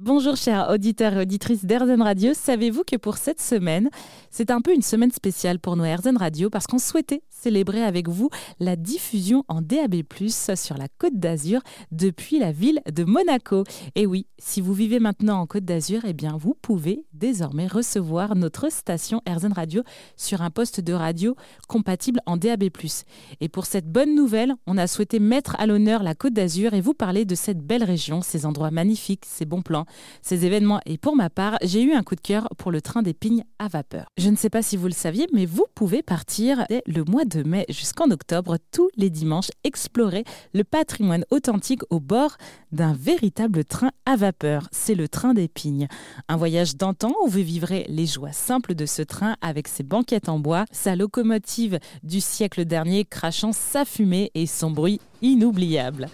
Bonjour chers auditeurs et auditrices d'Airzen Radio. Savez-vous que pour cette semaine, c'est un peu une semaine spéciale pour nos Airzen Radio parce qu'on souhaitait célébrer avec vous la diffusion en DAB+, sur la Côte d'Azur depuis la ville de Monaco. Et oui, si vous vivez maintenant en Côte d'Azur, eh bien vous pouvez désormais recevoir notre station Airzen Radio sur un poste de radio compatible en DAB+. Et pour cette bonne nouvelle, on a souhaité mettre à l'honneur la Côte d'Azur et vous parler de cette belle région, ces endroits magnifiques, ces bons plans ces événements. Et pour ma part, j'ai eu un coup de cœur pour le train des pignes à vapeur. Je ne sais pas si vous le saviez, mais vous pouvez partir dès le mois de mai jusqu'en octobre, tous les dimanches, explorer le patrimoine authentique au bord d'un véritable train à vapeur. C'est le train des pignes. Un voyage d'antan où vous vivrez les joies simples de ce train avec ses banquettes en bois, sa locomotive du siècle dernier crachant sa fumée et son bruit inoubliable.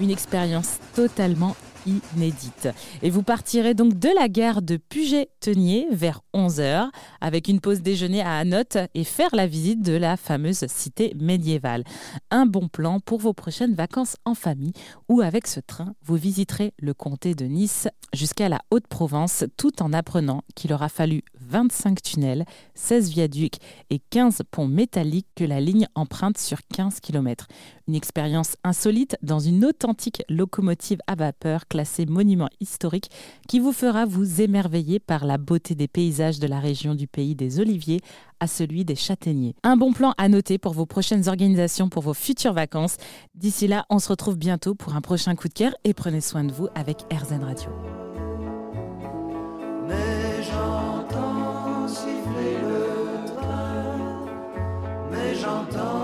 Une expérience totalement inédite. Et vous partirez donc de la gare de Puget-Tenier vers 11h avec une pause déjeuner à Anote et faire la visite de la fameuse cité médiévale. Un bon plan pour vos prochaines vacances en famille ou avec ce train, vous visiterez le comté de Nice jusqu'à la Haute-Provence tout en apprenant qu'il aura fallu 25 tunnels, 16 viaducs et 15 ponts métalliques que la ligne emprunte sur 15 km. Une expérience insolite dans une authentique locomotive à vapeur classée monument historique qui vous fera vous émerveiller par la beauté des paysages de la région du pays des Oliviers à celui des Châtaigniers. Un bon plan à noter pour vos prochaines organisations, pour vos futures vacances. D'ici là, on se retrouve bientôt pour un prochain coup de cœur et prenez soin de vous avec RZN Radio. J'entends